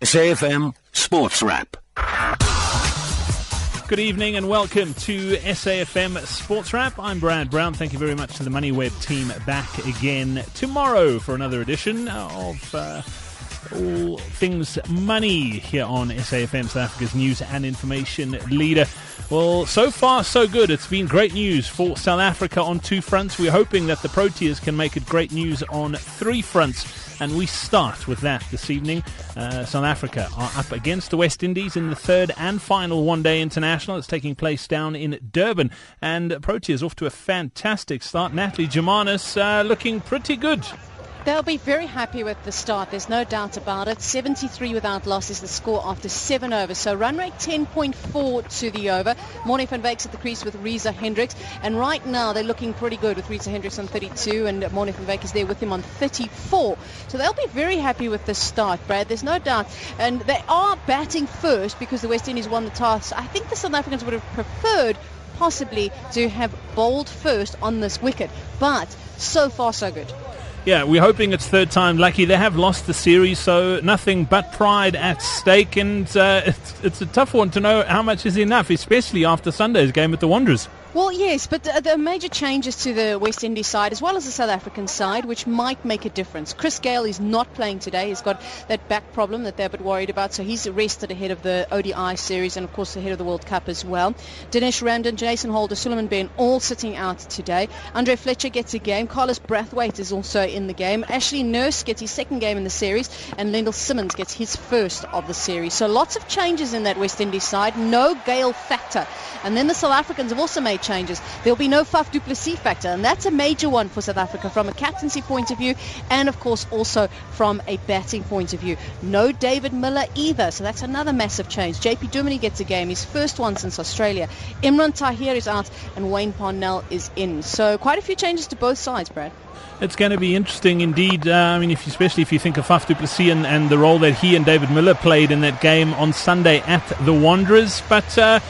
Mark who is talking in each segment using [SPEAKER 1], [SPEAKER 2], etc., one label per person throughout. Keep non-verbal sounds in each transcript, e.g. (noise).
[SPEAKER 1] SAFM Sports Wrap.
[SPEAKER 2] Good evening and welcome to SAFM Sports Wrap. I'm Brad Brown. Thank you very much to the MoneyWeb team back again tomorrow for another edition of uh, all things money here on SAFM, South Africa's news and information leader. Well, so far so good. It's been great news for South Africa on two fronts. We're hoping that the Proteas can make it great news on three fronts. And we start with that this evening. Uh, South Africa are up against the West Indies in the third and final one day international. It's taking place down in Durban. And Proteas off to a fantastic start. Natalie Germanos uh, looking pretty good.
[SPEAKER 3] They'll be very happy with the start. There's no doubt about it. 73 without loss is the score after seven overs. So run rate 10.4 to the over. Morne van Wyk at the crease with Reza Hendricks. And right now they're looking pretty good with Reza Hendricks on 32 and Morne van Wyk is there with him on 34. So they'll be very happy with the start, Brad. There's no doubt. And they are batting first because the West Indies won the toss. I think the South Africans would have preferred possibly to have bowled first on this wicket. But so far so good.
[SPEAKER 2] Yeah, we're hoping it's third time lucky. They have lost the series, so nothing but pride at stake, and uh, it's, it's a tough one to know how much is enough, especially after Sunday's game at the Wanderers.
[SPEAKER 3] Well, yes, but the, major changes to the West Indies side as well as the South African side, which might make a difference. Chris Gayle is not playing today. He's got that back problem that they're a bit worried about, so he's rested ahead of the ODI series and, of course, ahead of the World Cup as well. Dinesh Ramdin, Jason Holder, Suleiman Benn all sitting out today. Andre Fletcher gets a game. Carlos Brathwaite is also in the game. Ashley Nurse gets his second game in the series, and Lendl Simmons gets his first of the series. So lots of changes in that West Indies side. No Gayle factor. And then the South Africans have also made changes. There'll be no Faf du Plessis factor, and that's a major one for South Africa from a captaincy point of view, and of course also from a batting point of view. No David Miller either, so that's another massive change. JP Duminy gets a game, his first one since Australia. Imran Tahir is out, and Wayne Parnell is in. So quite a few changes to both sides, Brad.
[SPEAKER 2] It's going to be interesting indeed. Uh, I mean, if you, especially if you think of Faf du Plessis and, and, the role that he and David Miller played in that game on Sunday at the Wanderers. But uh,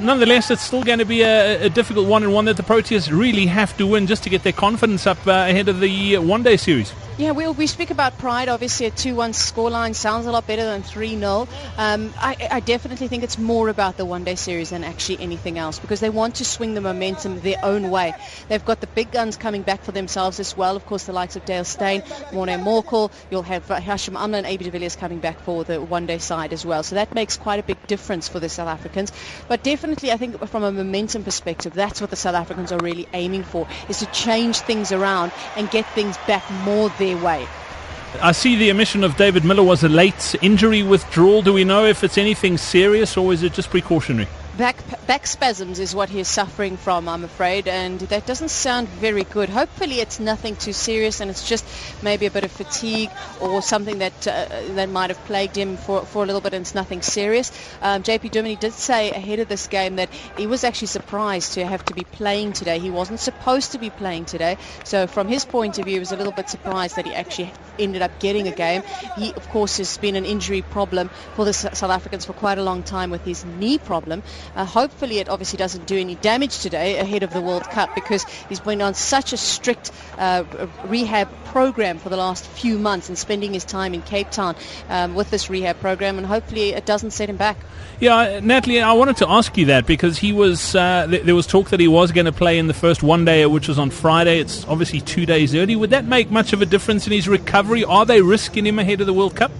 [SPEAKER 2] nonetheless, it's still going to be a, a, difficult one and one that the Proteas really have to win just to get their confidence up uh, ahead of the one day series.
[SPEAKER 3] Yeah, we, we speak about pride. Obviously, a 2-1 scoreline sounds a lot better than 3-0. Um, I, I, definitely think it's more about the one-day series than actually anything else because they want to swing the momentum their own way. They've got the big guns coming back for themselves as well. Of course, the likes of Dale Steyn, Morne Morkel. You'll have Hashim Amla and AB de Villiers coming back for the one-day side as well. So that makes quite a big difference for the South Africans. But definitely, I think from a momentum perspective, that's what the South Africans are really aiming for, is to change things around and get things back more there way.
[SPEAKER 2] I see the omission of David Miller was a late injury withdrawal. Do we know if it's anything serious or is it just precautionary?
[SPEAKER 3] Back back spasms is what he's suffering from, I'm afraid, and that doesn't sound very good. Hopefully, it's nothing too serious, and it's just maybe a bit of fatigue or something that uh, that might have plagued him for, for a little bit, and it's nothing serious. Um, JP Duminy did say ahead of this game that he was actually surprised to have to be playing today. He wasn't supposed to be playing today, so from his point of view, he was a little bit surprised that he actually ended up getting a game. He, of course, has been an injury problem for the South Africans for quite a long time with his knee problem. Uh, hopefully it obviously doesn't do any damage today ahead of the World Cup because he's been on such a strict uh, rehab program for the last few months and spending his time in Cape Town um, with this rehab program and hopefully it doesn't set him back.
[SPEAKER 2] Yeah, Natalie, I wanted to ask you that because he was uh, th- there was talk that he was going to play in the first one day, which was on Friday. It's obviously two days early. Would that make much of a difference in his recovery? Are they risking him ahead of the World Cup?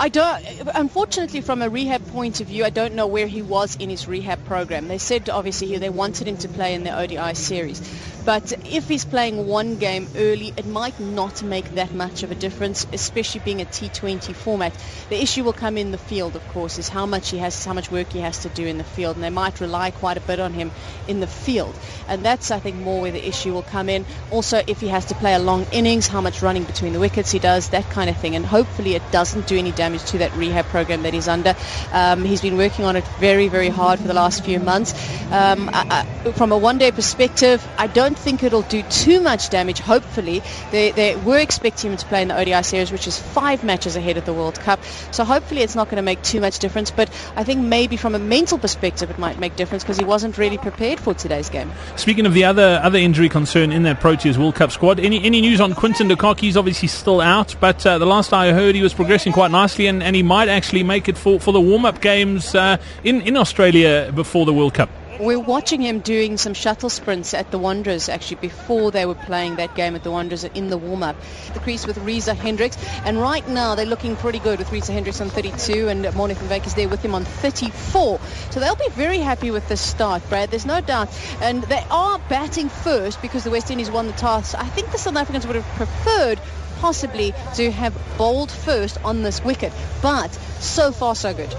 [SPEAKER 3] I don't. Unfortunately, from a rehab point of view, I don't know where he was in his rehab program. They said obviously they wanted him to play in the ODI series, but if he's playing one game early, it might not make that much of a difference, especially being a T20 format. The issue will come in the field, of course, is how much he has, how much work he has to do in the field, and they might rely quite a bit on him in the field, and that's I think more where the issue will come in. Also, if he has to play a long innings, how much running between the wickets he does, that kind of thing, and hopefully it doesn't do any damage damage to that rehab program that he's under. Um, he's been working on it very, very hard for the last few months. Um, I, I, from a one-day perspective, I don't think it'll do too much damage. Hopefully, they, they were expecting him to play in the ODI series, which is five matches ahead of the World Cup. So hopefully, it's not going to make too much difference. But I think maybe from a mental perspective, it might make difference because he wasn't really prepared for today's game.
[SPEAKER 2] Speaking of the other other injury concern in that Proteas World Cup squad, any any news on Quinton de Kock? He's obviously still out, but uh, the last I heard, he was progressing quite nicely, and, and he might actually make it for, for the warm up games uh, in in Australia before the World Cup.
[SPEAKER 3] We're watching him doing some shuttle sprints at the Wanderers actually before they were playing that game at the Wanderers in the warm-up. The crease with Reza Hendricks and right now they're looking pretty good with Reza Hendricks on 32 and Morne van Wyk is there with him on 34. So they'll be very happy with this start, Brad. There's no doubt. And they are batting first because the West Indies won the toss. I think the South Africans would have preferred possibly to have bowled first on this wicket. But so far so good.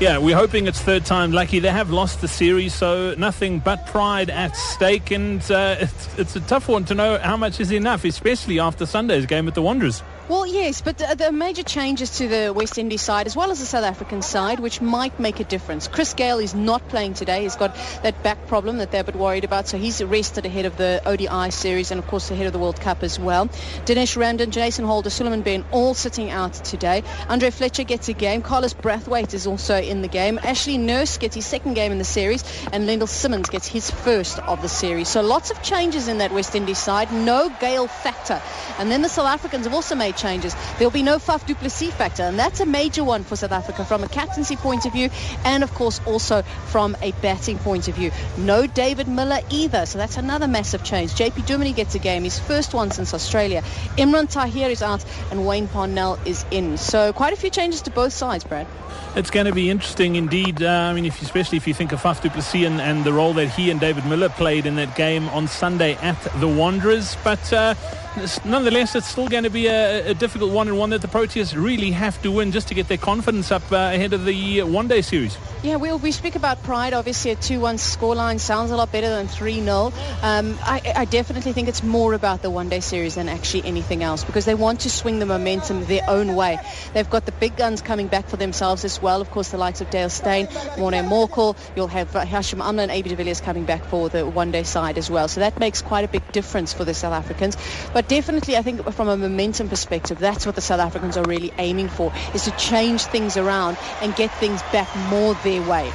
[SPEAKER 2] Yeah, we're hoping it's third time lucky. They have lost the series, so nothing but pride at stake, and uh, (laughs) it's, it's a tough one to know how much is enough, especially after Sunday's game at the Wanderers.
[SPEAKER 3] Well, yes, but the, major changes to the West Indies side as well as the South African side, which might make a difference. Chris Gayle is not playing today. He's got that back problem that they're a bit worried about, so he's rested ahead of the ODI series and, of course, ahead of the World Cup as well. Dinesh Ramdin, Jason Holder, Suleiman Benn all sitting out today. Andre Fletcher gets a game. Carlos Brathwaite is also in the game. Ashley Nurse gets his second game in the series, and Lendl Simmons gets his first of the series. So lots of changes in that West Indies side. No Gayle factor. And then the South Africans have also made changes. There'll be no Faf du Plessis factor, and that's a major one for South Africa from a captaincy point of view, and of course also from a batting point of view. No David Miller either, so that's another massive change. JP Duminy gets a game, his first one since Australia. Imran Tahir is out, and Wayne Parnell is in. So quite a few changes to both sides, Brad.
[SPEAKER 2] It's going to be interesting indeed. Uh, I mean, if, especially if you think of Faf du Plessis and, and, the role that he and David Miller played in that game on Sunday at the Wanderers. But uh, nonetheless, it's still going to be a, a, difficult one and one that the Proteas really have to win just to get their confidence up uh, ahead of the uh, one-day series.
[SPEAKER 3] Yeah, we we speak about pride. Obviously, a 2-1 scoreline sounds a lot better than 3-0. Um, I, I, definitely think it's more about the one-day series than actually anything else because they want to swing the momentum their own way. They've got the big guns coming back for themselves as well. Of course, the likes of Dale Steyn, Morne Morkel. You'll have Hashim Amla and AB de Villiers coming back for the one-day side as well. So that makes quite a big difference for the South Africans. But definitely, I think from a momentum perspective, that's what the South Africans are really aiming for, is to change things around and get things back more their way.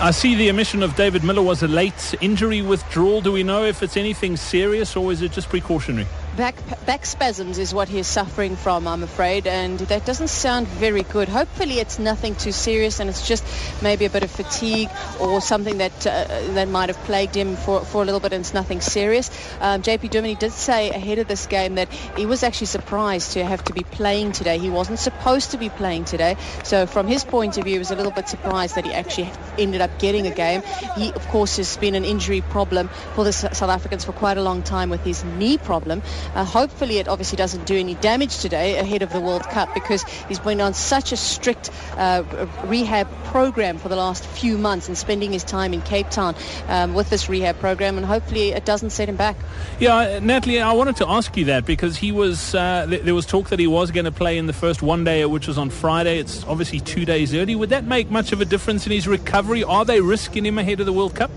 [SPEAKER 2] I see the omission of David Miller was a late injury withdrawal. Do we know if it's anything serious or is it just precautionary?
[SPEAKER 3] Back, back spasms is what he's suffering from, I'm afraid, and that doesn't sound very good. Hopefully, it's nothing too serious, and it's just maybe a bit of fatigue or something that uh, that might have plagued him for, for a little bit, and it's nothing serious. Um, JP Duminy did say ahead of this game that he was actually surprised to have to be playing today. He wasn't supposed to be playing today, so from his point of view, he was a little bit surprised that he actually ended up getting a game. He, of course, has been an injury problem for the South Africans for quite a long time with his knee problem. Uh, hopefully it obviously doesn't do any damage today ahead of the World Cup because he's been on such a strict uh, rehab program for the last few months and spending his time in Cape Town um, with this rehab program and hopefully it doesn't set him back.
[SPEAKER 2] Yeah, Natalie, I wanted to ask you that because he was, uh, th- there was talk that he was going to play in the first one day, which was on Friday. It's obviously two days early. Would that make much of a difference in his recovery? Are they risking him ahead of the World Cup?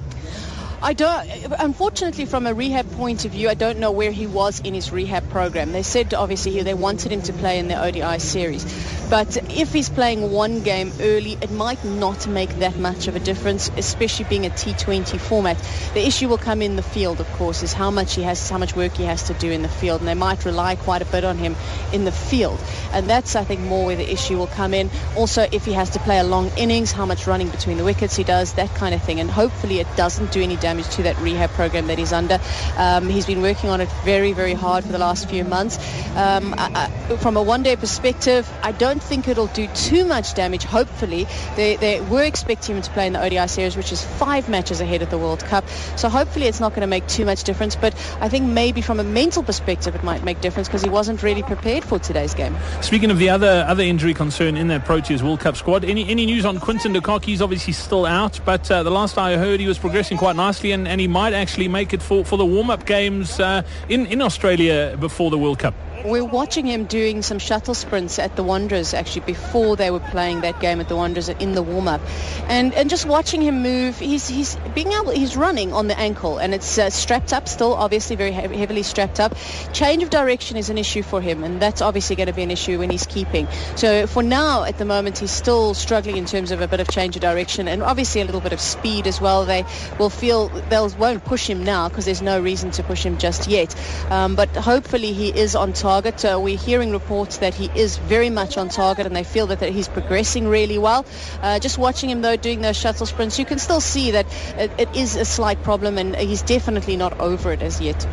[SPEAKER 3] I don't. Unfortunately, from a rehab point of view, I don't know where he was in his rehab program. They said obviously they wanted him to play in the ODI series, but if he's playing one game early, it might not make that much of a difference, especially being a T20 format. The issue will come in the field, of course, is how much he has, how much work he has to do in the field, and they might rely quite a bit on him in the field, and that's I think more where the issue will come in. Also, if he has to play a long innings, how much running between the wickets he does, that kind of thing, and hopefully it doesn't do any damage to that rehab program that he's under. Um, he's been working on it very, very hard for the last few months. Um, I, I, from a one-day perspective, I don't think it'll do too much damage. Hopefully, they, they were expecting him to play in the ODI series, which is five matches ahead of the World Cup. So hopefully, it's not going to make too much difference. But I think maybe from a mental perspective, it might make difference because he wasn't really prepared for today's game.
[SPEAKER 2] Speaking of the other other injury concern in that Proteas World Cup squad, any any news on Quinton de Kock? He's obviously still out, but uh, the last I heard, he was progressing quite nicely and, and he might actually make it for, for the warm-up games uh, in, in Australia before the World Cup.
[SPEAKER 3] We're watching him doing some shuttle sprints at the Wanderers actually before they were playing that game at the Wanderers in the warm-up, and and just watching him move, he's he's being able he's running on the ankle and it's uh, strapped up still, obviously very heavily strapped up. Change of direction is an issue for him, and that's obviously going to be an issue when he's keeping. So for now, at the moment, he's still struggling in terms of a bit of change of direction and obviously a little bit of speed as well. They will feel they won't push him now because there's no reason to push him just yet. Um, but hopefully he is on target. Uh, we're hearing reports that he is very much on target and they feel that, that he's progressing really well. Uh, just watching him though doing those shuttle sprints, you can still see that it, it is a slight problem and he's definitely not over it as yet.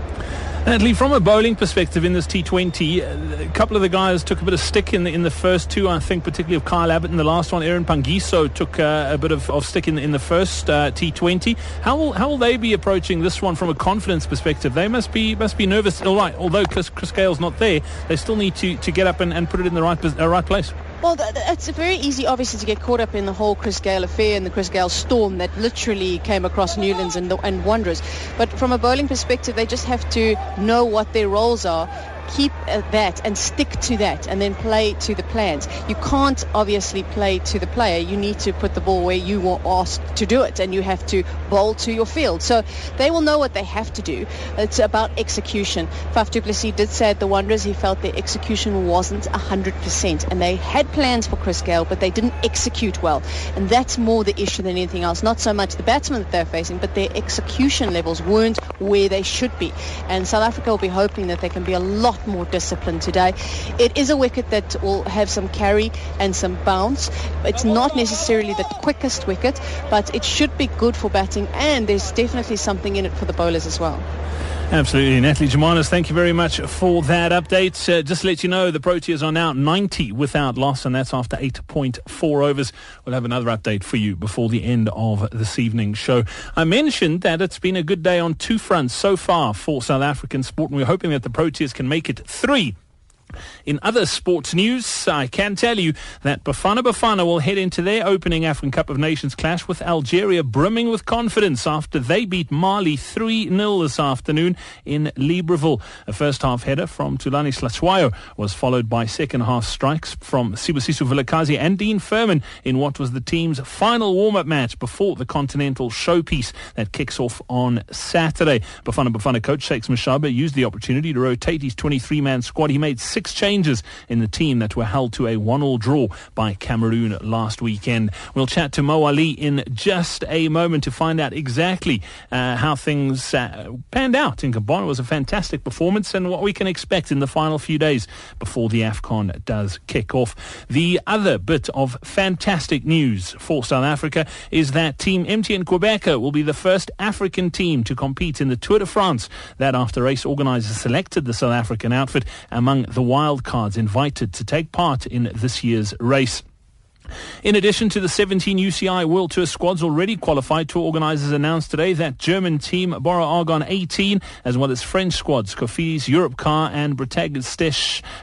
[SPEAKER 2] Natalie, from a bowling perspective in this T20, uh, a couple of the guys took a bit of stick in the, in the first two, I think, particularly of Kyle Abbott in the last one. Aaron Phangiso took uh, a bit of, of stick in, in the first uh, T20. How will, how will they be approaching this one from a confidence perspective? They must be must be nervous. All right, although Chris, Chris Gayle's not there, they still need to, to get up and, and put it in the right, uh, right place.
[SPEAKER 3] Well, it's very easy, obviously, to get caught up in the whole Chris Gayle affair and the Chris Gayle storm that literally came across Newlands and, and Wanderers. But from a bowling perspective, they just have to know what their roles are keep that and stick to that and then play to the plans. You can't obviously play to the player. You need to put the ball where you were asked to do it and you have to bowl to your field. So they will know what they have to do. It's about execution. Faf du Plessis did say at the Wanderers he felt their execution wasn't 100% and they had plans for Chris Gayle but they didn't execute well. And that's more the issue than anything else. Not so much the batsmen that they're facing but their execution levels weren't where they should be. And South Africa will be hoping that they can be a lot lot more discipline today. It is a wicket that will have some carry and some bounce. It's not necessarily the quickest wicket, but it should be good for batting, and there's definitely something in it for the bowlers as well.
[SPEAKER 2] Absolutely. Natalie Germanos, thank you very much for that update. Uh, just to let you know, the Proteas are now 90 without loss, and that's after 8.4 overs. We'll have another update for you before the end of this evening's show. I mentioned that it's been a good day on two fronts so far for South African sport, and we're hoping that the Proteas can make it three in other sports news, I can tell you that Bafana Bafana will head into their opening African Cup of Nations clash with Algeria brimming with confidence after they beat Mali 3-0 this afternoon in Libreville. A first half header from Thulani Hlatshwayo was followed by second half strikes from Sibusiso Vilakazi and Dean Furman in what was the team's final warm-up match before the continental showpiece that kicks off on Saturday. Bafana Bafana coach Shakes Mashaba used the opportunity to rotate his 23-man squad. He made six changes in the team that were held to a one-all draw by Cameroon last weekend. We'll chat to Mo Ali in just a moment to find out exactly uh, how things uh, panned out in Gabon. It was a fantastic performance and what we can expect in the final few days before the AFCON does kick off. The other bit of fantastic news for South Africa is that Team MTN Qhubeka will be the first African team to compete in the Tour de France. That after race organisers selected the South African outfit among the wildcards invited to take part in this year's race. In addition to the 17 UCI World Tour squads already qualified, tour organisers announced today that German team Bora Argon 18, as well as French squads Cofidis, Europcar and Bretagne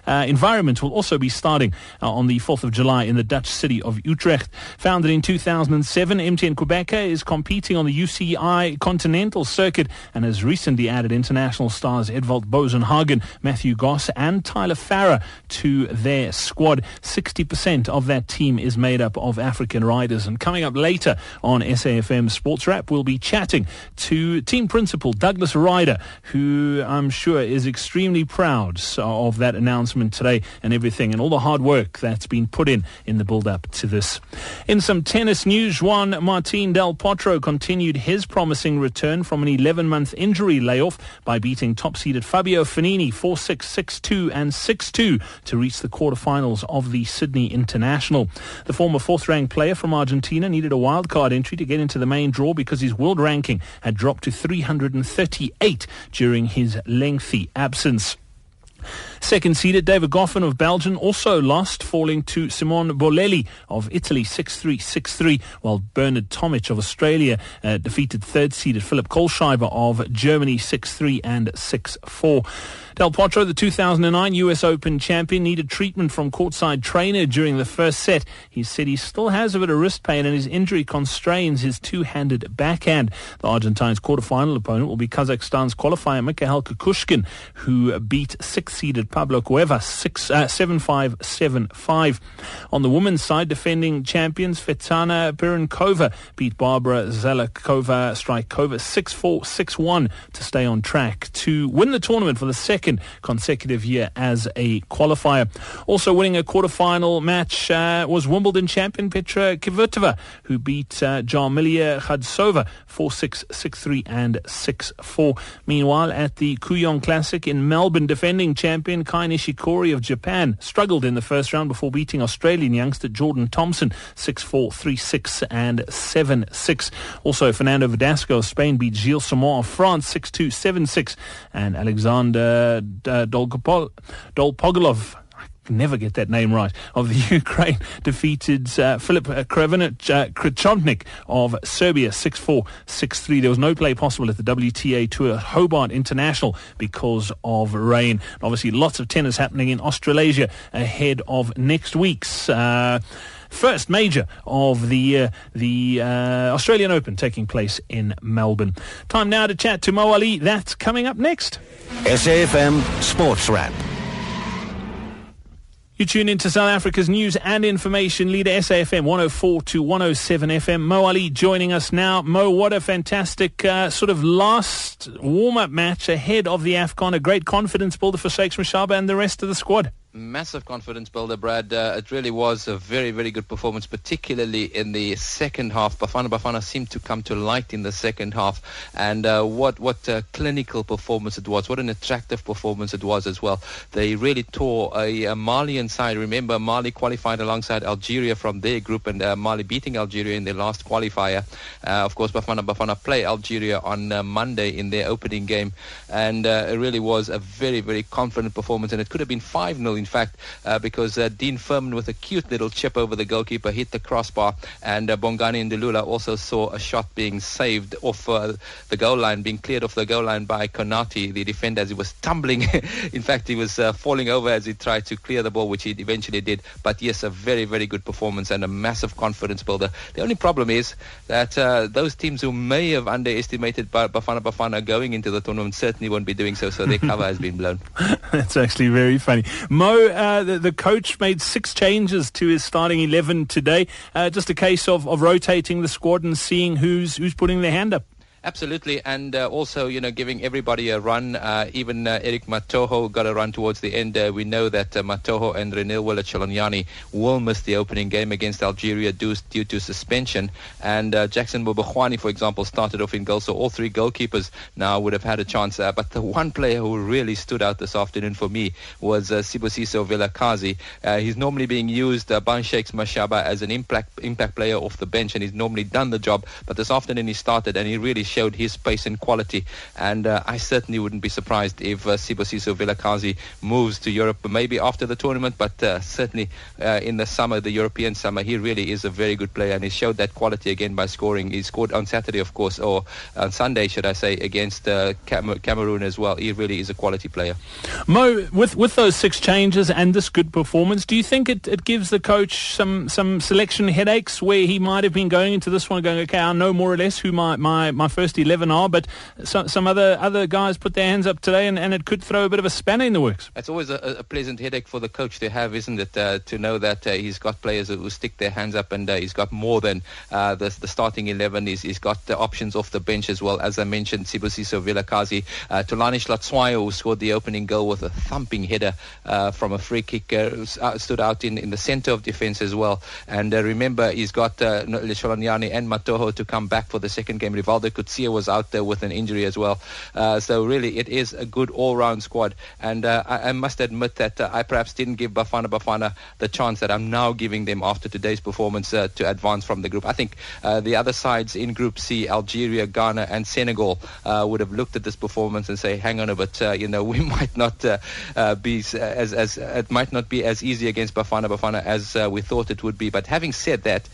[SPEAKER 2] uh, Environment will also be starting uh, on the 4th of July in the Dutch city of Utrecht. Founded in 2007, MTN Qhubeka is competing on the UCI Continental Circuit and has recently added international stars Edvald Boasson-Hagen, Matthew Goss and Tyler Farrar to their squad. 60% of that team is is made up of African riders. And coming up later on SAFM Sports Wrap, we'll be chatting to team principal Douglas Ryder, who I'm sure is extremely proud of that announcement today and everything and all the hard work that's been put in in the build-up to this. In some tennis news, Juan Martín del Potro continued his promising return from an 11-month injury layoff by beating top-seeded Fabio Fognini 4-6, 6-2 and 6-2 to reach the quarterfinals of the Sydney International. The former fourth-ranked player from Argentina needed a wildcard entry to get into the main draw because his world ranking had dropped to 338 during his lengthy absence. Second seeded David Goffin of Belgium also lost, falling to Simone Bolelli of Italy 6-3, 6-3, while Bernard Tomic of Australia uh, defeated third seeded Philip Kohlschreiber of Germany 6-3 and 6-4. Del Potro, the 2009 US Open champion, needed treatment from courtside trainer during the first set. He said he still has a bit of wrist pain and his injury constrains his two-handed backhand. The Argentine's quarterfinal opponent will be Kazakhstan's qualifier Mikhail Kukushkin, who beat six exceeded Pablo Cuevas six uh, seven five seven five. On the women's side, defending champions Tsvetana Pironkova beat Barbora Zahlavova Strycova six four six one to stay on track to win the tournament for the second consecutive year as a qualifier. Also winning a quarter-final match uh, was Wimbledon champion Petra Kvitova, who beat uh, Jarmila Gajdosova 4-6, 6-3 and 6-4. Meanwhile, at the Kooyong Classic in Melbourne, defending champion Kei Nishikori of Japan struggled in the first round before beating Australian youngster Jordan Thompson 6-4, 3-6 and 7-6. Also, Fernando Verdasco of Spain beat Gilles Simon of France 6-2, 7-6 and Alexander uh, Dolpogolov never get that name right, of the (laughs) Ukraine defeated uh, Filip Krajinovic uh, of Serbia 6-4, 6-3. There was no play possible at the WTA Tour Hobart International because of rain. Obviously, lots of tennis happening in Australasia ahead of next week's. Uh, first major of the year, the uh, Australian Open taking place in Melbourne. Time now to chat to Mo Ali. That's coming up next.
[SPEAKER 1] SAFM Sports Wrap.
[SPEAKER 2] You tune into South Africa's news and information leader, SAFM 104 to 107 FM. Mo Ali joining us now. Mo, what a fantastic uh, sort of last warm-up match ahead of the AFCON. A great confidence builder for Shakes Mashaba and the rest of the squad
[SPEAKER 4] massive confidence builder, Brad. Uh, it really was a very, very good performance, particularly in the second half. Bafana Bafana seemed to come to light in the second half, and uh, what what clinical performance it was. What an attractive performance it was as well. They really tore a, a Malian side. Remember, Mali qualified alongside Algeria from their group, and uh, Mali beating Algeria in their last qualifier. Uh, of course, Bafana Bafana play Algeria on uh, Monday in their opening game, and it really was a very, very confident performance, and it could have been 5 0 in fact, uh, because uh, Dean Furman with a cute little chip over the goalkeeper hit the crossbar, and uh, Bongani Ndulula also saw a shot being saved off uh, the goal line, being cleared off the goal line by Konate, the defender, as he was tumbling. (laughs) in fact, he was uh, falling over as he tried to clear the ball, which he eventually did. But yes, a very, very good performance and a massive confidence builder. The only problem is that uh, those teams who may have underestimated Bafana Bafana going into the tournament certainly won't be doing so, so their cover has been blown. (laughs)
[SPEAKER 2] That's actually very funny. Mo, uh, the, the, coach made six changes to his starting 11 today. Uh, just a case of, of rotating the squad and seeing who's, who's putting their hand up.
[SPEAKER 4] Absolutely, and uh, also you know giving everybody a run. Uh, even uh, Eric Mathoho got a run towards the end. Uh, we know that uh, Mathoho and Renil Willa will miss the opening game against Algeria due, due to suspension. And uh, Jackson Mabokgwane, for example, started off in goal. So all three goalkeepers now would have had a chance. but the one player who really stood out this afternoon for me was uh, Sibusiso Vilakazi. he's normally being used uh, by Shakes Mashaba as an impact impact player off the bench, and he's normally done the job. But this afternoon he started, and he really showed his pace and quality. And uh, I certainly wouldn't be surprised if uh, Sibusiso Vilakazi moves to Europe, maybe after the tournament, but uh, certainly uh, in the summer, the European summer, he really is a very good player, and he showed that quality again by scoring. He scored on Saturday, of course, or on Sunday, should I say, against uh, Cam- Cameroon as well. He really is a quality player.
[SPEAKER 2] Mo, with with those six changes and this good performance, do you think it, it gives the coach some some selection headaches where he might have been going into this one going, okay, I know more or less who my my, my first 11 are, but some, some other other guys put their hands up today, and, and it could throw a bit of a spanner in the works.
[SPEAKER 4] It's always a, a pleasant headache for the coach to have, isn't it? Uh, to know that uh, he's got players who stick their hands up, and uh, he's got more than uh, the, the starting 11. He's, he's got the options off the bench as well. As I mentioned, Sibusiso Vilakazi, uh, Thulani Hlatshwayo, who scored the opening goal with a thumping header uh, from a free kick, uh, stood out in, in the centre of defence as well. And remember, he's got uh, and Mathoho to come back for the second game. Rivaldo Coetzee was out there with an injury as well. Uh, so really, it is a good all-round squad. And uh, I, I, must admit that uh, I perhaps didn't give Bafana Bafana the chance that I'm now giving them after today's performance uh, to advance from the group. I think uh, the other sides in Group C, Algeria, Ghana, and Senegal, uh, would have looked at this performance and say, "Hang on a bit, you know, (laughs) we might not be as as it might not be as easy against Bafana Bafana as we thought it would be." But having said that,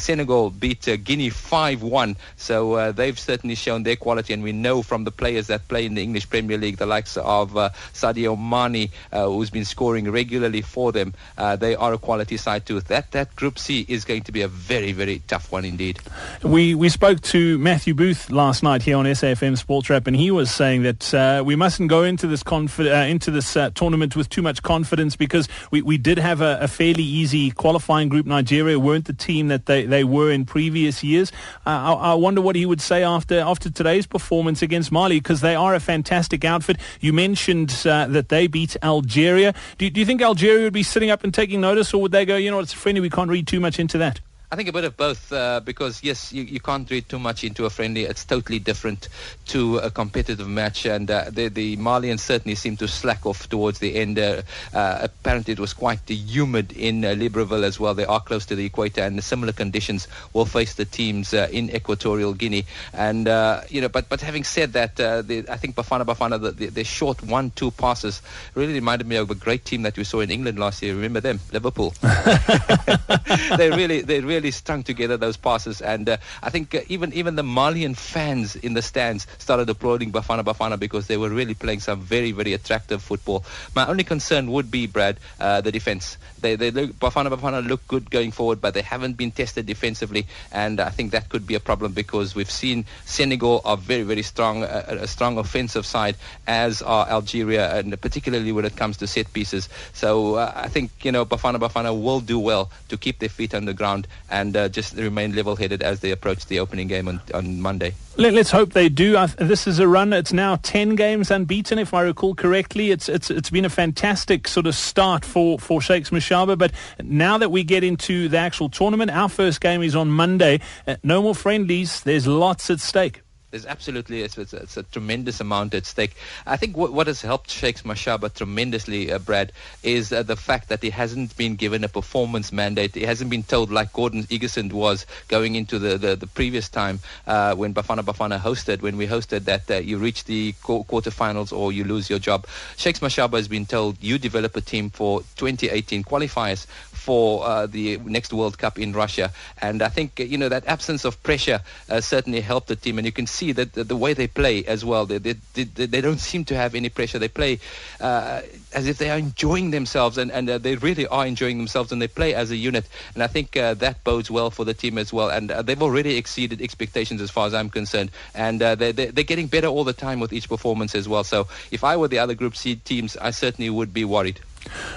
[SPEAKER 4] Senegal beat Guinea 5-1, so they've certainly certainly shown their quality, and we know from the players that play in the English Premier League, the likes of uh, Sadio Mane, uh, who's been scoring regularly for them, uh, they are a quality side too. That that Group C is going to be a very very tough one indeed.
[SPEAKER 2] We we spoke to Matthew Booth last night here on SAFM Sports Wrap, and he was saying that uh, we mustn't go into this uh, into this uh, tournament with too much confidence because we, we did have a, a, fairly easy qualifying group. Nigeria weren't the team that they, they were in previous years. I, I, wonder what he would say after after today's performance against Mali because they are a fantastic outfit. You mentioned uh, that they beat Algeria. Do, do you think Algeria would be sitting up and taking notice, or would they go, you know, it's a friendly, we can't read too much into that?
[SPEAKER 4] I think a bit of both uh, because yes, you, you can't read too much into a friendly. It's totally different to a competitive match, and uh, the, the Malians certainly seem to slack off towards the end. Uh, uh apparently, it was quite humid in uh, Libreville as well. They are close to the equator, and the similar conditions will face the teams uh, in Equatorial Guinea. And you know, but but having said that, the, I think Bafana Bafana the, the, the short one-two passes really reminded me of a great team that we saw in England last year. Remember them, Liverpool? (laughs) (laughs) they really they really really strung together those passes. And uh, I think uh, even even the Malian fans in the stands started applauding Bafana Bafana because they were really playing some very very attractive football. My only concern would be Brad uh, the defense. They they look, Bafana Bafana look good going forward, but they haven't been tested defensively, and I think that could be a problem because we've seen Senegal are very very strong uh, a strong offensive side as are Algeria, and particularly when it comes to set pieces. So uh, I think you know Bafana Bafana will do well to keep their feet on the ground and uh, just remain level-headed as they approach the opening game on, on Monday.
[SPEAKER 2] Let, us hope they do. this is a run. It's now ten games unbeaten, if I recall correctly. It's it's it's been a fantastic sort of start for for Shakes Mashaba. But now that we get into the actual tournament, our first game is on Monday. Uh, no more friendlies. There's lots at stake.
[SPEAKER 4] There's absolutely it's, it's, it's, a tremendous amount at stake. I think what, what has helped Shakes Mashaba tremendously, uh, Brad, is uh, the fact that he hasn't been given a performance mandate. He hasn't been told like Gordon Igesund was going into the, the, the previous time uh, when Bafana Bafana hosted, when we hosted that uh, you reach the quarterfinals or you lose your job. Shakes Mashaba has been told you develop a team for 2018 qualifiers for uh, the next World Cup in Russia. And I think, you know, that absence of pressure uh, certainly helped the team. And you can see that the, the way they play as well, they, they, they, they, don't seem to have any pressure. They play uh, as if they are enjoying themselves, and, and uh, they really are enjoying themselves, and they play as a unit. And I think uh, that bodes well for the team as well. And uh, they've already exceeded expectations as far as I'm concerned. And they, they, they're getting better all the time with each performance as well. So if I were the other Group C teams, I certainly would be worried.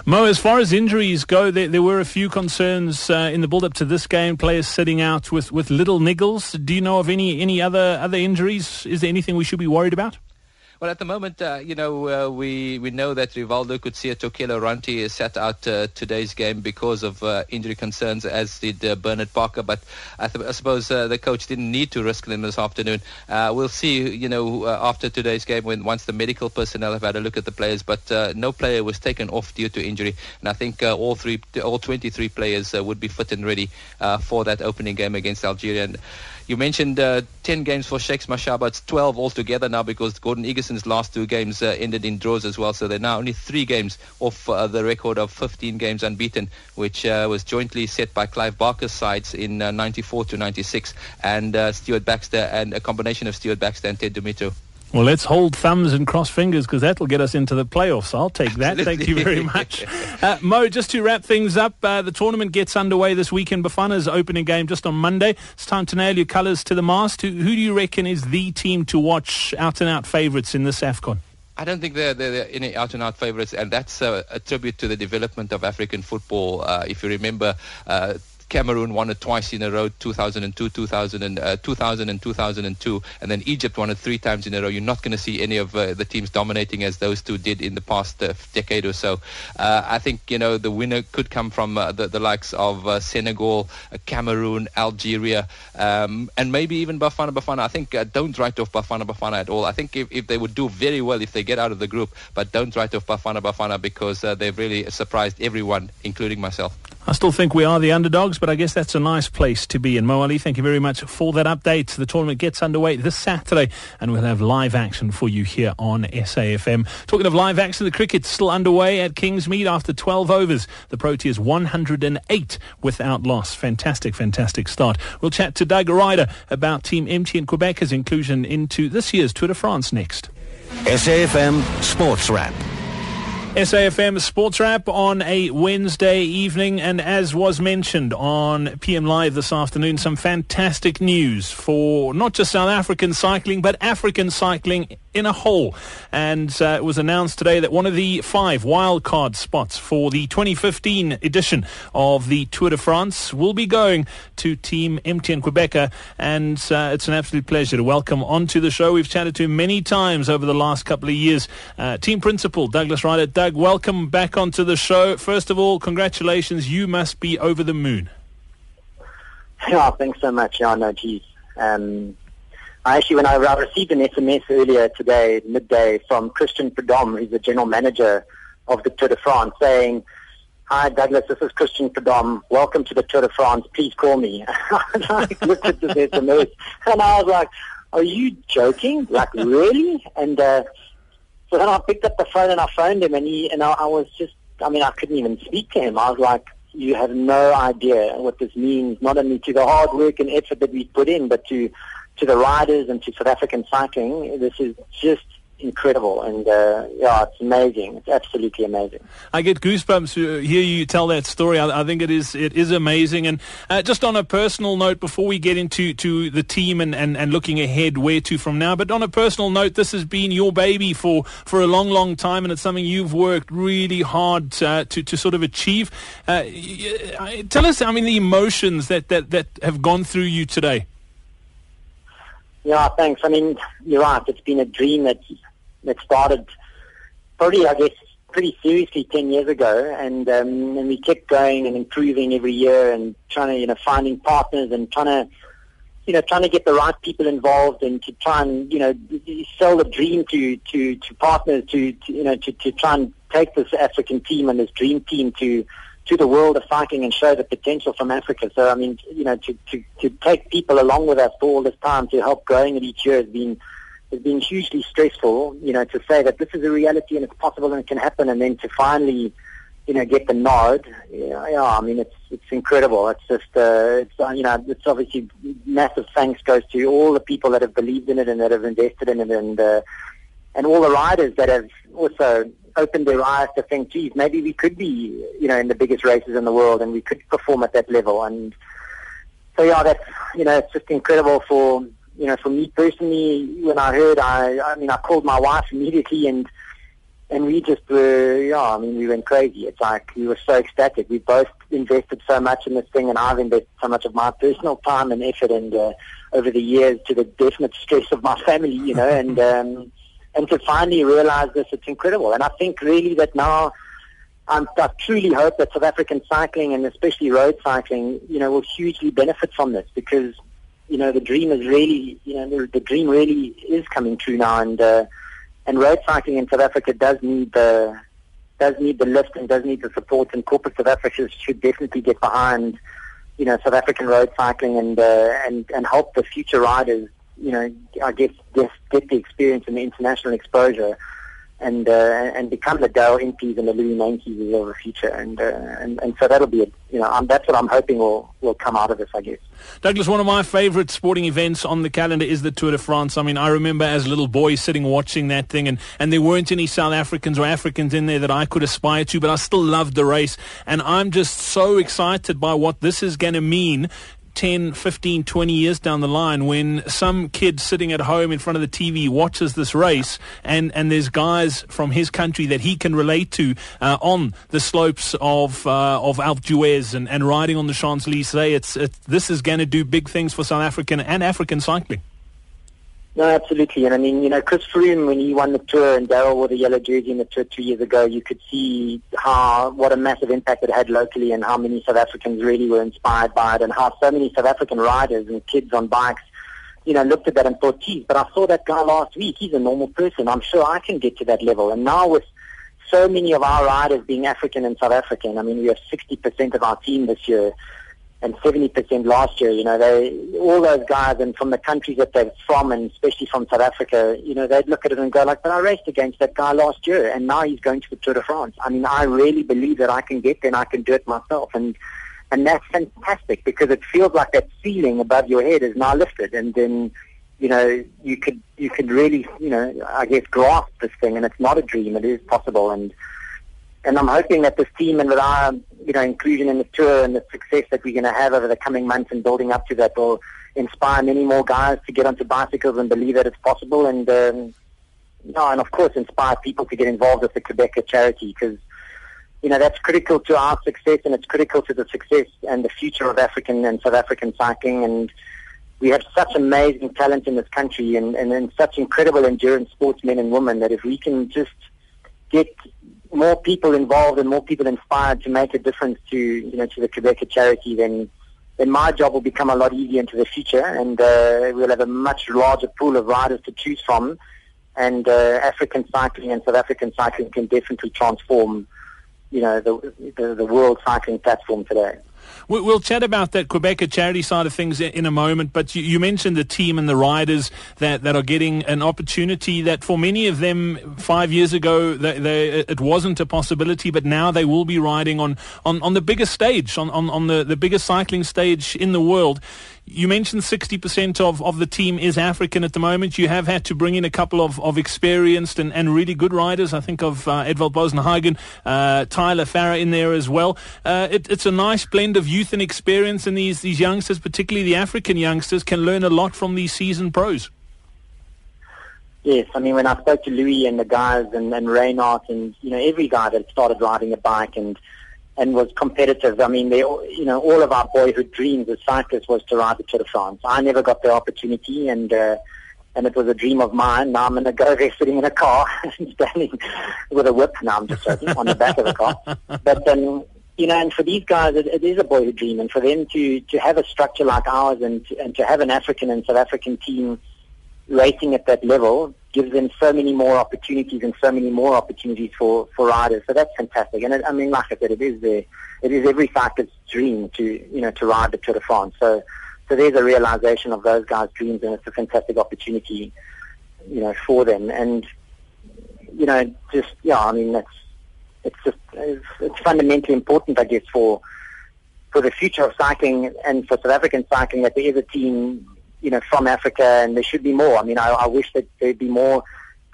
[SPEAKER 2] Mo, as far as injuries go, there, there were a few concerns uh, in the build-up to this game. Players sitting out with, with little niggles. Do you know of any any other other injuries? Is there anything we should be worried about?
[SPEAKER 4] Well, at the moment, uh, you know, uh, we we know that Rivaldo Coetzee Tokelo Ranti is sat out uh, today's game because of uh, injury concerns, as did uh, Bernard Parker. But I, th- I suppose uh, the coach didn't need to risk them this afternoon. we'll see, you know, after today's game when once the medical personnel have had a look at the players. But no player was taken off due to injury, and I think all three, all 23 players would be fit and ready for that opening game against Algeria. And, you mentioned uh, 10 games for Shakes Mashaba. It's 12 altogether now because Gordon Igesund's last two games uh, ended in draws as well. So they're now only three games off uh, the record of 15 games unbeaten, which uh, was jointly set by Clive Barker's sides in uh, 94 to 96 and uh, Stuart Baxter and a combination of Stuart Baxter and Ted Dumitru.
[SPEAKER 2] Well, let's hold thumbs and cross fingers because that'll get us into the playoffs. I'll take that. Thank you very much. Uh, Mo, just to wrap things up, uh, the tournament gets underway this weekend. Bafana's opening game just on Monday. It's time to nail your colours to the mast. Who, who do you reckon is the team to watch out-and-out favourites in this AFCON?
[SPEAKER 4] I don't think they're, they're, any out-and-out favourites, and that's a, a, tribute to the development of African football. Uh, if you remember, uh, Cameroon won it twice in a row, 2002, 2000, and, uh, 2000 and 2002, and then Egypt won it three times in a row. You're not going to see any of uh, the teams dominating as those two did in the past uh, decade or so. Uh, I think you know the winner could come from uh, the, the, likes of uh, Senegal, Cameroon, Algeria, um, and maybe even Bafana Bafana. I think don't write off Bafana Bafana at all. I think if, if they would do very well if they get out of the group, but don't write off Bafana Bafana because they've really surprised everyone, including myself.
[SPEAKER 2] I still think we are the underdogs. Dogs, but I guess that's a nice place to be in. Mo Ali, thank you very much for that update. The tournament gets underway this Saturday, and we'll have live action for you here on SAFM. Talking of live action, the cricket's still underway at Kingsmead after 12 overs. The Proteas 108 without loss. Fantastic, fantastic start. We'll chat to Doug Ryder about Team MTN Qhubeka's inclusion into this year's Tour de France next.
[SPEAKER 1] SAFM Sports Wrap.
[SPEAKER 2] SAFM Sports Wrap on a Wednesday evening, and as was mentioned on PM Live this afternoon, some fantastic news for not just South African cycling, but African cycling in a hole. And uh, it was announced today that one of the five wildcard spots for the 2015 edition of the Tour de France will be going to Team MTN Qhubeka. And uh, it's an absolute pleasure to welcome onto the show. We've chatted to many times over the last couple of years. Uh, team principal Douglas Ryder. Doug, welcome back onto the show. First of all, congratulations. You must be over the moon.
[SPEAKER 5] Yeah, thanks so much. Yeah, no, geez. Um, actually, when I, received an SMS earlier today, midday, from Christian Prudhomme, who's the general manager of the Tour de France, saying, Hi, Douglas, this is Christian Prudhomme. Welcome to the Tour de France. Please call me. (laughs) I looked at this SMS, and I was like, are you joking? Like, really? And uh, so then I picked up the phone and I phoned him, and he and I, I was just, I mean, I couldn't even speak to him. I was like, you have no idea what this means, not only to the hard work and effort that we put in, but to to the riders and to South African cycling. This is just incredible. And uh, yeah it's amazing. It's absolutely amazing.
[SPEAKER 2] I get goosebumps to hear you tell that story. I, I think it is it is amazing. And uh, just on a personal note before we get into to the team and, and, and looking ahead where to from now but on a personal note this has been your baby for for a long long time and it's something you've worked really hard uh, to to sort of achieve. Uh, tell us i mean the emotions that that that have gone through you today
[SPEAKER 5] yeah, thanks. I mean, you're right. It's been a dream that that started probably, I guess, pretty seriously 10 years ago. And, um, and we kept going and improving every year and trying to, you know, finding partners and trying to, you know, trying to get the right people involved and to try and, you know, sell the dream to, to, to partners to, to you know, to, to try and take this African team and this dream team to, to the world of cycling and show the potential from Africa. So, I mean, you know, to, to, to take people along with us for all this time to help growing it each year has been, has been hugely stressful, you know, to say that this is a reality and it's possible and it can happen and then to finally, you know, get the nod. Yeah, yeah I mean, it's, it's incredible. It's just, uh, it's, uh, you know, it's obviously massive thanks goes to all the people that have believed in it and that have invested in it and, uh, and all the riders that have also opened their eyes to think, geez, maybe we could be, you know, in the biggest races in the world and we could perform at that level. And so, yeah, that's, you know, it's just incredible for, you know, for me personally, when I heard, I, I mean, I called my wife immediately and, and we just were, yeah, I mean, we went crazy. It's like we were so ecstatic. We both invested so much in this thing, and I've invested so much of my personal time and effort, and uh, over the years, to the definite stress of my (laughs) family, you know, and um, and to finally realize this, it's incredible. And I think really that now, um, I truly hope that South African cycling and especially road cycling, you know, will hugely benefit from this because, you know, the dream is really, you know, the, the dream really is coming true now. And, uh, and road cycling in South Africa does need the, does need the lift and does need the support and corporate South Africa should definitely get behind, you know, South African road cycling and, uh, and, and help the future riders you know, I guess get, get the experience and the international exposure and uh, and become the Daryl Impey's and the Louis Meintjes of the future, and, uh, and and so that'll be you know um, that's what I'm hoping will will come out of this, I guess.
[SPEAKER 2] Douglas, one of my favourite sporting events on the calendar is the Tour de France. I mean, I remember as a little boy sitting watching that thing, and and there weren't any South Africans or Africans in there that I could aspire to, but I still loved the race, and I'm just so excited by what this is going to mean 10, 15, 20 years down the line when some kid sitting at home in front of the TV watches this race and, and there's guys from his country that he can relate to uh, on the slopes of uh, of Alpe d'Huez and, and riding on the Champs-Élysées. It's, it's, this is going to do big things for South African and African cycling.
[SPEAKER 5] No, absolutely. And I mean, you know, Chris Froome, when he won the Tour and Daryl wore the yellow jersey in the Tour two years ago, you could see how, what a massive impact it had locally and how many South Africans really were inspired by it and how so many South African riders and kids on bikes, you know, looked at that and thought, geez, but I saw that guy last week. He's a normal person. I'm sure I can get to that level. And now with so many of our riders being African and South African, I mean, we have 60% of our team this year and 70% last year. You know, they all those guys, and from the countries that they're from, and especially from South Africa, you know, they'd look at it and go like, "But I raced against that guy last year, and now he's going to the Tour de France." I mean, I really believe that I can get there, and I can do it myself, and and that's fantastic because it feels like that ceiling above your head is now lifted, and then you know you could you could really you know I guess grasp this thing, and it's not a dream; it is possible, and and I'm hoping that this team and with our you know inclusion in the tour and the success that we're going to have over the coming months and building up to that will inspire many more guys to get onto bicycles and believe that it's possible and um, no, and of course inspire people to get involved with the Qhubeka charity because you know that's critical to our success and it's critical to the success and the future of African and South African cycling and we have such amazing talent in this country and, and, and such incredible endurance sportsmen and women that if we can just get more people involved and more people inspired to make a difference to you know to the Qhubeka charity, then then my job will become a lot easier into the future, and uh, we'll have a much larger pool of riders to choose from. And uh, African cycling and South African cycling can definitely transform, you know, the, the, the world cycling platform today.
[SPEAKER 2] We'll chat about that Qhubeka charity side of things in a moment, but you, mentioned the team and the riders that, that are getting an opportunity that for many of them five years ago they, they, it wasn't a possibility, but now they will be riding on, on, on the biggest stage, on, on, on the, the biggest cycling stage in the world. You mentioned 60% of, of the team is African at the moment. You have had to bring in a couple of, of experienced and, and really good riders. I think of uh, Edvald Boasson uh, Tyler Farrar in there as well. Uh, it, it's a nice blend of youth and experience, and these, these youngsters, particularly the African youngsters, can learn a lot from these seasoned pros.
[SPEAKER 5] Yes, I mean when I spoke to Louis and the guys and, and Reinhard and you know every guy that started riding a bike and and was competitive. I mean, they, you know, all of our boyhood dreams as cyclists was to ride the Tour de France. I never got the opportunity, and uh, and it was a dream of mine. Now I'm going to go there sitting in a car, (laughs) and standing with a whip. Now I'm just joking on the back of the car. But um, you know, and for these guys, it, it is a boyhood dream, and for them to to have a structure like ours, and to, and to have an African and South African team racing at that level gives them so many more opportunities and so many more opportunities for, for riders. So that's fantastic. And it, I mean, like I said, it is the, it is every cyclist's dream to, you know, to ride the Tour de France. So, so there's a realization of those guys' dreams and it's a fantastic opportunity, you know, for them. And, you know, just, yeah, I mean, that's, it's just, it's, it's fundamentally important, I guess, for, for the future of cycling and for South African cycling that there is a team you know, from Africa, and there should be more. I mean, I, I wish that there'd be more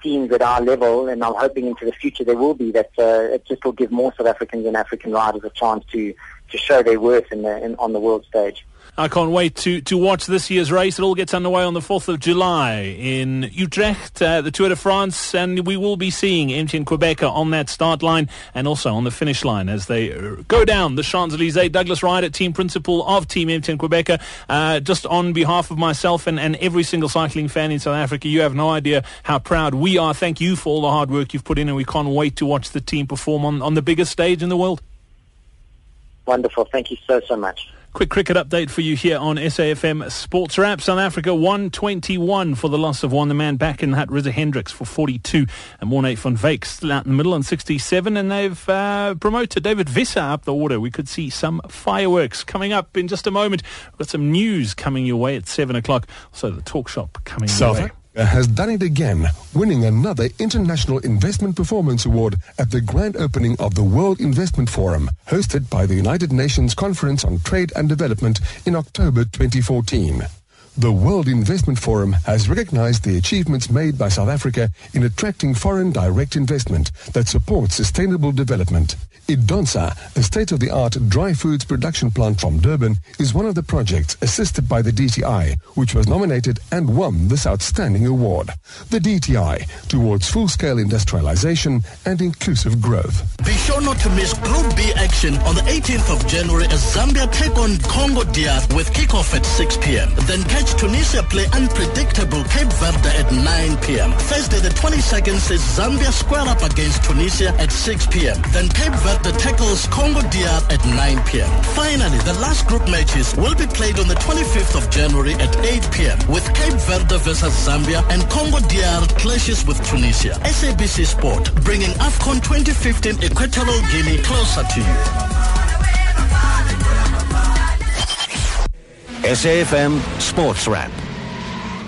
[SPEAKER 5] teams at our level, and I'm hoping into the future there will be. That uh, it just will give more South Africans and African riders a chance to to show their worth in the in, on the world stage.
[SPEAKER 2] I can't wait to, to watch this year's race. It all gets underway on the 4th of July in Utrecht, uh, the Tour de France, and we will be seeing MTN Qhubeka on that start line and also on the finish line as they uh, go down the Champs-Elysees. Douglas Ryder, team principal of Team MTN Qhubeka, uh, just on behalf of myself and, and every single cycling fan in South Africa, you have no idea how proud we are. Thank you for all the hard work you've put in, and we can't wait to watch the team perform on, on the biggest stage in the world.
[SPEAKER 5] Wonderful. Thank you so, so much.
[SPEAKER 2] Quick cricket update for you here on SAFM Sports Wrap. South Africa 121 for the loss of one. The man back in that Reeza Hendricks for 42. And Morne van Wyk still out in the middle on 67. And they've uh, promoted David Wiese up the order. We could see some fireworks coming up in just a moment. We've got some news coming your way at 7 o'clock. So the talk shop coming
[SPEAKER 6] South
[SPEAKER 2] your way
[SPEAKER 6] has done it again, winning another International Investment Performance Award at the grand opening of the World Investment Forum, hosted by the United Nations Conference on Trade and Development in October 2014. The World Investment Forum has recognized the achievements made by South Africa in attracting foreign direct investment that supports sustainable development. Idonsa, a state-of-the-art dry foods production plant from Durban, is one of the projects assisted by the DTI, which was nominated and won this outstanding award. The DTI, towards full-scale industrialization and inclusive growth.
[SPEAKER 7] Be sure not to miss Group B action on the 18th of January as Zambia take on Congo DR with kickoff at 6 p.m. Then catch Tunisia play unpredictable Cape Verde at 9 p.m. Thursday the 22nd says Zambia square up against Tunisia at 6 p.m. Then Cape Verde tackles Congo DR at 9 p.m. Finally, the last group matches will be played on the 25th of January at 8 p.m. with Cape Verde versus Zambia and Congo DR clashes with Tunisia. SABC Sport bringing AFCON 2015 Equatorial Guinea closer to you.
[SPEAKER 1] SAFM Sports Wrap.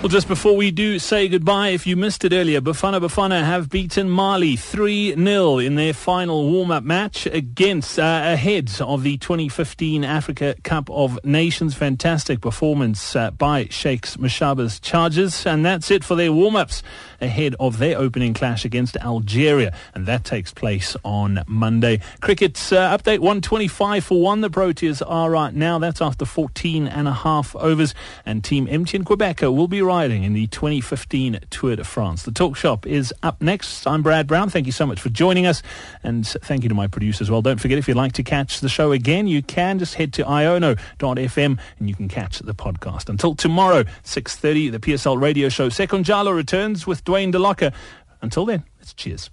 [SPEAKER 2] Well, just before we do say goodbye, if you missed it earlier, Bafana Bafana have beaten Mali 3-0 in their final warm-up match against, uh, ahead of the 2015 Africa Cup of Nations. Fantastic performance uh, by Shakes Mashaba's Chargers. And that's it for their warm-ups ahead of their opening clash against Algeria. And that takes place on Monday. Cricket's uh, update 125 for 1. The Proteas are right now. That's after 14 and a half overs. And Team MTN Qhubeka will be riding in the 2015 Tour de France. The talk shop is up next. I'm Brad Brown. Thank you so much for joining us. And thank you to my producer as well. Don't forget, if you'd like to catch the show again, you can just head to iono.fm and you can catch the podcast. Until tomorrow, 6.30, the PSL radio show Jalo returns with Dwayne DeLocca. Until then, it's cheers.